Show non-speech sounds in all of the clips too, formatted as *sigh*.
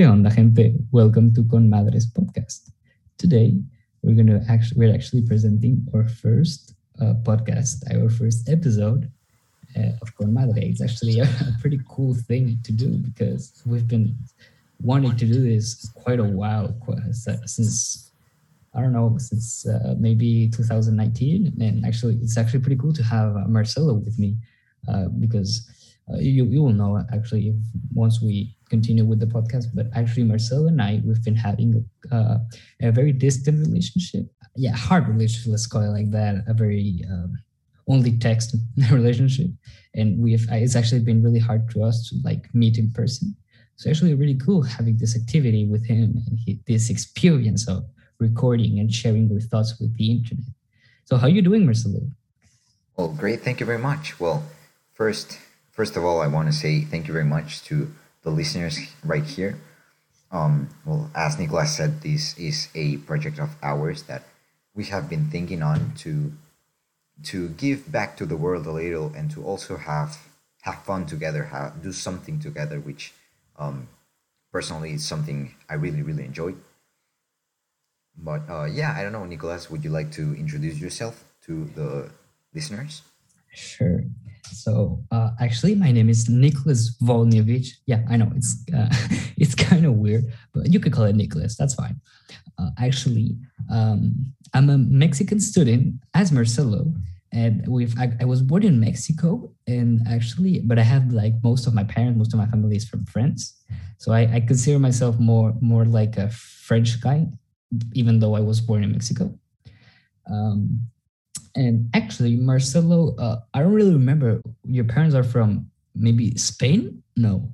¿Qué onda, gente? Welcome to Con Madres podcast. Today, we're going to actually we're actually presenting our first uh, podcast, our first episode uh, of Con Madre. It's actually a, a, pretty cool thing to do because we've been wanting to do this quite a while, since I don't know, since uh, maybe 2019. And actually, it's actually pretty cool to have uh, Marcelo with me uh, because you you will know actually if once we continue with the podcast. But actually, Marcelo and I we've been having a, uh, a very distant relationship. Yeah, hard relationship. Let's call it like that. A very um, only text *laughs* relationship, and we've it's actually been really hard to us to like meet in person. So actually, really cool having this activity with him and he, this experience of recording and sharing your thoughts with the internet. So how are you doing, Marcelo? Well, great. Thank you very much. Well, first, first of all, I want to say thank you very much to the listeners right here. Um, well, as Nicolas said, this is a project of ours that we have been thinking on to to give back to the world a little and to also have have fun together, have do something together, which um, personally is something I really really enjoy. But uh, yeah, I don't know, Nicolas, would you like to introduce yourself to the listeners? Sure. So uh, actually, my name is Nicholas Volnievich. Yeah, I know it's uh, *laughs* it's kind of weird, but you could call it Nicholas. That's fine. Uh, actually, um, I'm a Mexican student as Marcelo, and we've I, I, was born in Mexico, and actually, but I have like most of my parents, most of my family is from France, so I, I consider myself more more like a French guy, even though I was born in Mexico. Um, and actually, Marcelo, uh, I don't really remember. Your parents are from maybe Spain? No.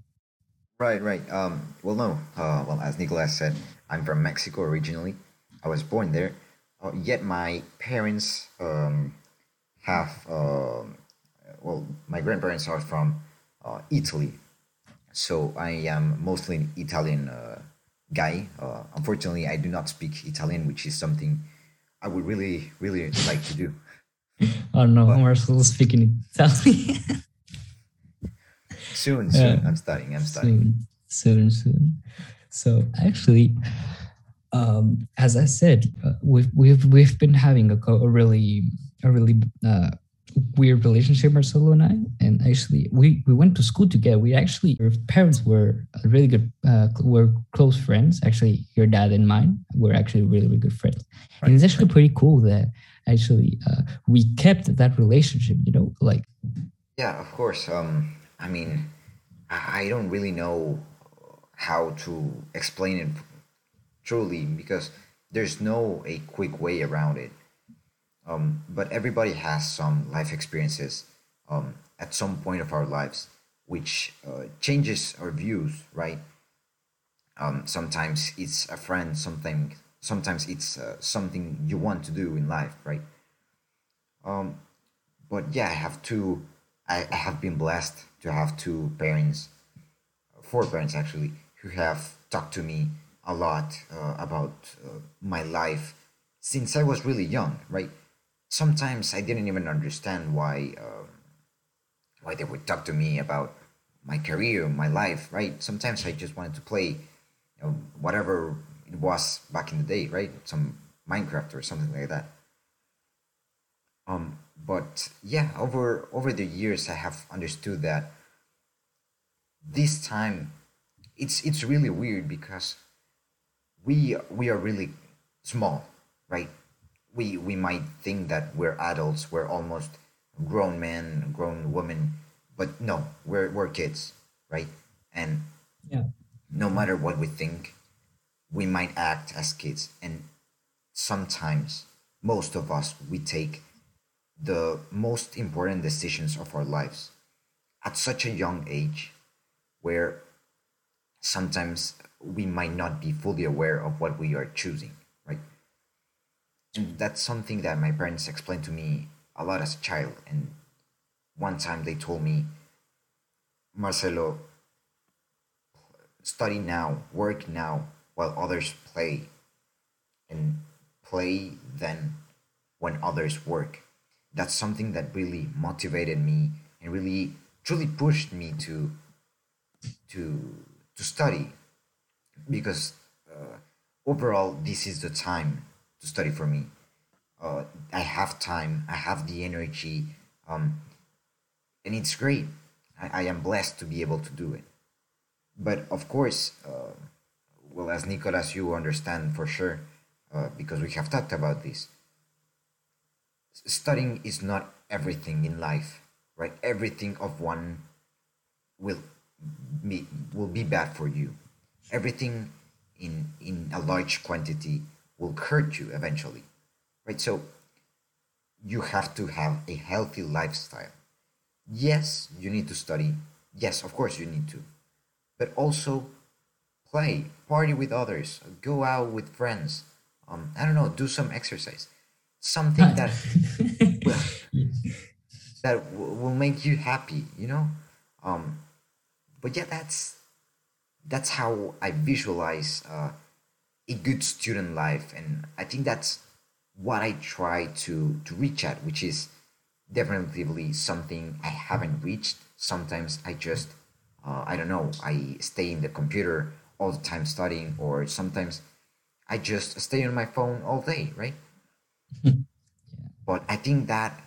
Right, right. Um, well, no. Uh, well, as Nicolas said, I'm from Mexico originally. I was born there. Uh, yet my parents um, have, uh, well, my grandparents are from uh, Italy. So I am mostly an Italian uh, guy. Uh, unfortunately, I do not speak Italian, which is something I would really, really like to do. Oh no, but, Marcel speaking Italian. *laughs* soon, soon. I'm studying. I'm studying. Soon, soon, soon. So actually, um, as I said, uh, we've we've we've been having a, a really a really uh, weird relationship, Marcelo and I. And actually, we we went to school together. We actually our parents were really good. Uh, were close friends. Actually, your dad and mine were actually really really good friends. Right. And it's actually pretty cool that actually uh, we kept that relationship you know like yeah of course um i mean i don't really know how to explain it truly because there's no a quick way around it. Um but everybody has some life experiences um at some point of our lives which uh, changes our views right? Um sometimes it's a friend something sometimes it's uh, something you want to do in life right? Um but yeah i have two I, I have been blessed to have two parents four parents actually who have talked to me a lot uh, about uh, my life since i was really young right? Sometimes i didn't even understand why um, why they would talk to me about my career my life right? Sometimes i just wanted to play you know, whatever it was back in the day, right? Some Minecraft or something like that. Um, but yeah, over over the years, I have understood that this time, it's it's really weird because we we are really small, right? We we might think that we're adults, we're almost grown men, grown women, but no, we're we're kids, right? And yeah. no matter what we think, we might act as kids. And sometimes most of us we take the most important decisions of our lives at such a young age where sometimes we might not be fully aware of what we are choosing right? And that's something that my parents explained to me a lot as a child. And one time they told me marcelo study now work now while others play, and play then when others work. That's something that really motivated me and really truly pushed me to to to study. because uh, overall this is the time to study for me uh, i have time i have the energy um, and it's great I, I am blessed to be able to do it but of course uh, well as nicolas you understand for sure uh, because we have talked about this. Studying is not everything in life right? Everything of one will be will be bad for you. Everything in in a large quantity will hurt you eventually right? So you have to have a healthy lifestyle. Yes you need to study. Yes of course you need to. But also play party with others go out with friends um i don't know do some exercise. Something that *laughs* will, that will make you happy you know? Um but yeah that's that's how i visualize uh, a good student life. And i think that's what i try to to reach at which is definitely something i haven't reached. Sometimes i just uh, i don't know i stay in the computer all the time studying or sometimes i just stay on my phone all day right *laughs* yeah. but i think that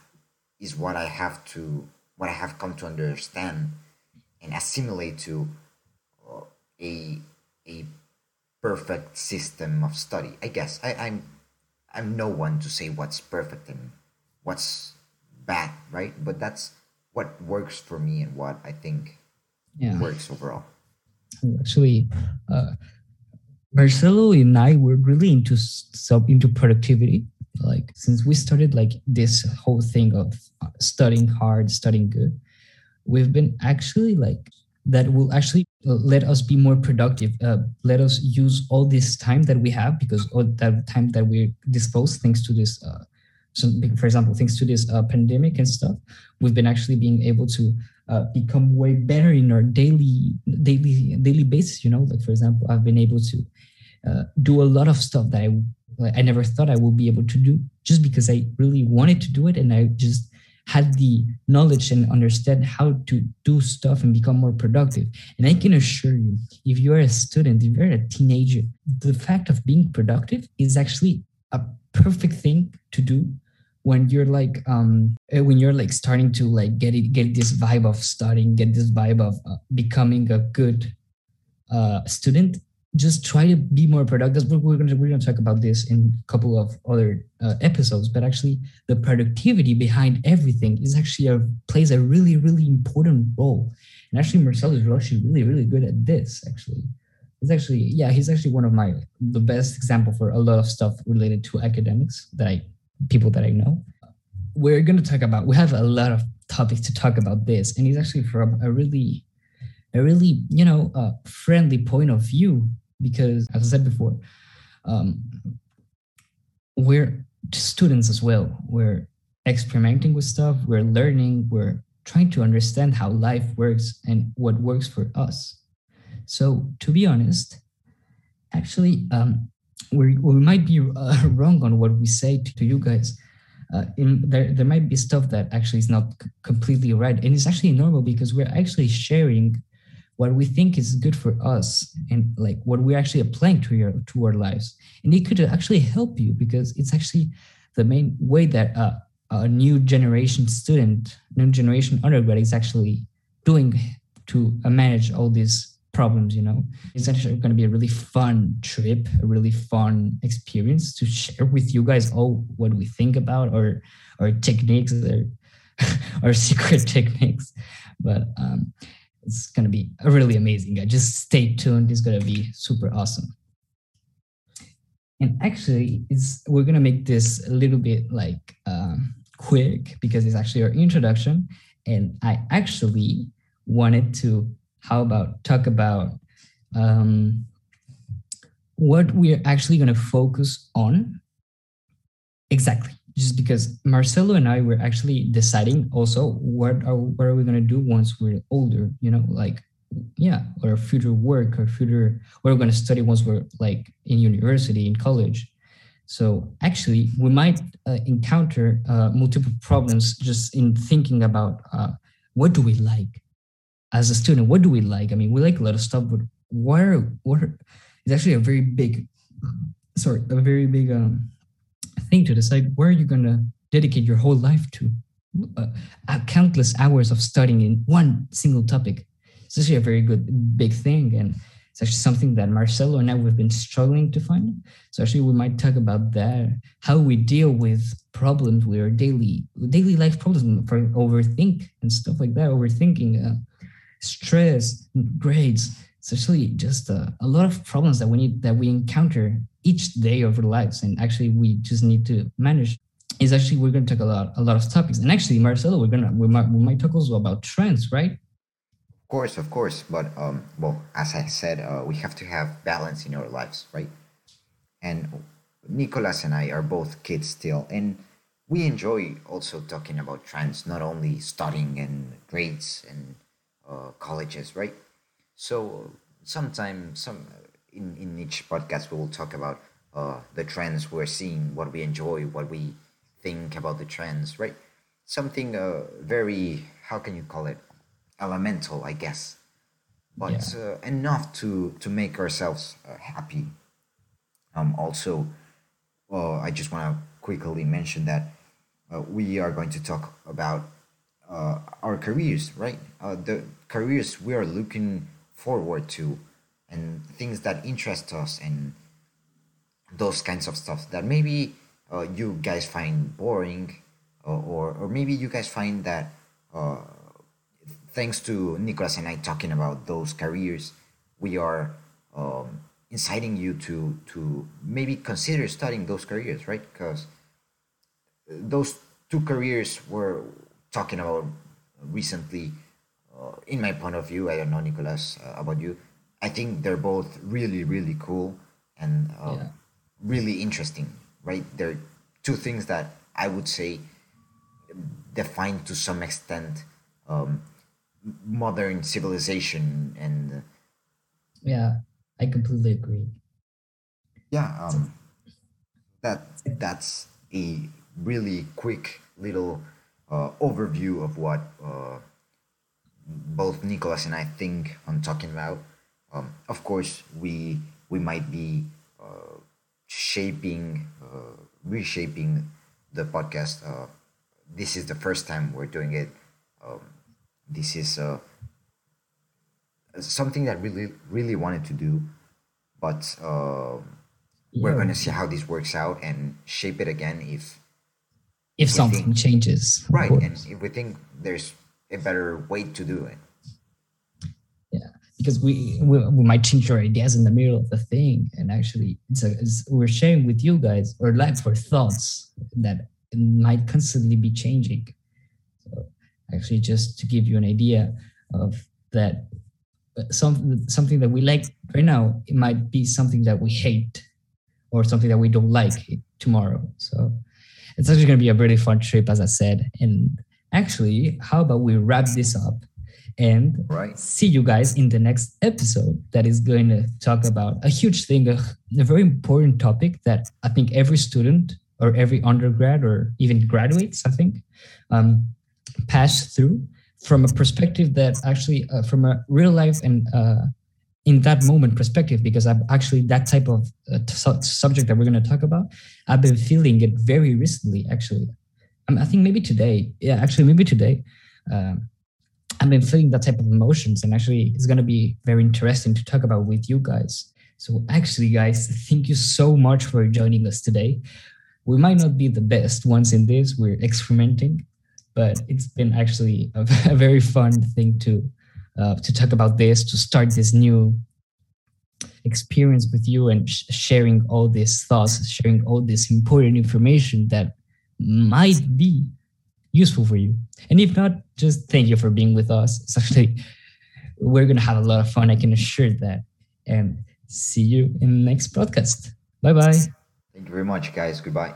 is what i have to what i have come to understand and assimilate to uh, a a perfect system of study i guess I, i'm i'm no one to say what's perfect and what's bad right but that's what works for me and what i think yeah. works overall actually uh, marcelo and i were really into sub into productivity. Like since we started like this whole thing of studying hard studying good we've been actually like that will actually let us be more productive uh, let us use all this time that we have because all that time that we're disposed thanks to this uh, some, for example thanks to this uh, pandemic and stuff we've been actually being able to uh, become way better in our daily daily daily basis you know like for example i've been able to uh, do a lot of stuff that i I never thought I would be able to do just because I really wanted to do it and I just had the knowledge and understand how to do stuff and become more productive. And I can assure you, if you're a student, if you're a teenager, the fact of being productive is actually a perfect thing to do when you're like um eh, when you're like starting to like get it get this vibe of studying get this vibe of uh, becoming a good uh student just try to be more productive. We're going to we're going to talk about this in a couple of other uh, episodes, but actually, the productivity behind everything is actually a, plays a really really important role. And actually, marcel is actually really really good at this. Actually, he's actually yeah he's actually one of my the best example for a lot of stuff related to academics that I people that I know. We're going to talk about. We have a lot of topics to talk about this, and he's actually from a really a really you know uh, friendly point of view because as i said before um, we're students as well we're experimenting with stuff we're learning we're trying to understand how life works and what works for us so to be honest actually um, we we might be uh, *laughs* wrong on what we say to, to you guys. Uh, in, there, there might be stuff that actually is not c- completely right. And it's actually normal because we're actually sharing what we think is good for us and like what we're actually applying to your to our lives. And it could actually help you because it's actually the main way that uh, a new generation student new generation undergrad is actually doing to manage all these problems you know it's actually going to be a really fun trip a really fun experience to share with you guys all what we think about or or techniques or *laughs* or secret techniques but um it's going to be really amazing. Just stay tuned. It's going to be super awesome. And actually, it's we're going to make this a little bit like um, quick because it's actually our introduction. And I actually wanted to, how about talk about um, what we're actually going to focus on exactly just because Marcelo and I were actually deciding also what are what are we gonna do once we're older, you know, like yeah, or future work or future what we're gonna study once we're like in university, in college. So actually, we might uh, encounter uh, multiple problems just in thinking about uh, what do we like as a student. What do we like? I mean, we like a lot of stuff, but what are actually a very big, sorry, a very big um, thing to decide where are you're gonna dedicate your whole life to. Uh, uh, countless hours of studying in one single topic. It's actually a very good big thing, and it's actually something that Marcelo and I we've been struggling to find. So actually, we might talk about that, how we deal with problems with our daily daily life problems, for overthink and stuff like that, overthinking, uh, stress, grades. Actually just a lot of problems that we need that we encounter each day of our lives, and actually we just need to manage. Is actually we're going to talk a lot a lot of topics. And actually marcelo we're gonna we might we might talk also about trends right? Of course of course. But um well as i said uh, we have to have balance in our lives right? And nicolas and i are both kids still. And we enjoy also talking about trends not only studying and grades and uh, colleges right so sometime some in in each podcast we will talk about uh, the trends we're seeing what we enjoy what we think about the trends, right? Something uh, very, how can you call it? Elemental, I guess, but yeah. uh, enough to to make ourselves uh, happy. Um, also, uh, I just want to quickly mention that uh, we are going to talk about uh, careers, right? Uh, the careers we are looking forward to, and things that interest us, and those kinds of stuff that maybe uh, you guys find boring or, uh, or, or maybe you guys find that uh, thanks to Nicholas and I talking about those careers, we are um, inciting you to to maybe consider studying those careers, right? Because those two careers we're talking about recently, uh, in my point of view, I don't know, Nicolas, uh, about you. I think they're both really, really cool and um, yeah. really interesting right? There are two things that I would say define to some extent um, modern civilization and. Yeah, I completely agree. Yeah, um, that that's a really quick little uh, overview of what uh, both Nicholas and I think on talking about. Um, of course, we we might be uh, shaping, uh, reshaping the podcast. Uh, this is the first time we're doing it. Um, this is uh, something that really, really wanted to do, but uh, yeah. we're going to see how this works out and shape it again if if something think, changes. Right, and if we think there's a better way to do it Yeah. because we, we, we might change our ideas in the middle of the thing and actually it's, a, it's we're sharing with you guys our life or thoughts that might constantly be changing so actually just to give you an idea of that uh, some, something that we like right now it might be something that we hate or something that we don't like tomorrow so it's actually going to be a really fun trip as i said and actually how about we wrap this up and right. see you guys in the next episode that is going to talk about a huge thing, a, a very important topic that I think every student or every undergrad or even graduates, I think, um, pass through from a perspective that actually, uh, from a real life and uh, in that moment perspective, because I've actually that type of uh, t- subject that we're going to talk about, I've been feeling it very recently, actually. Um, I think maybe today, yeah, actually, maybe today. Um, I've been feeling that type of emotions, and actually, it's going to be very interesting to talk about with you guys. So, actually, guys, thank you so much for joining us today. We might not be the best ones in this, we're experimenting, but it's been actually a, a *laughs* very fun thing to uh, to talk about this, to start this new experience with you and sh- sharing all these thoughts, sharing all this important information that might be useful for you. And if not, just thank you for being with us. It's actually, we're going to have a lot of fun. I can assure that. And see you in the next podcast. Bye bye. Thank you very much, guys. Goodbye.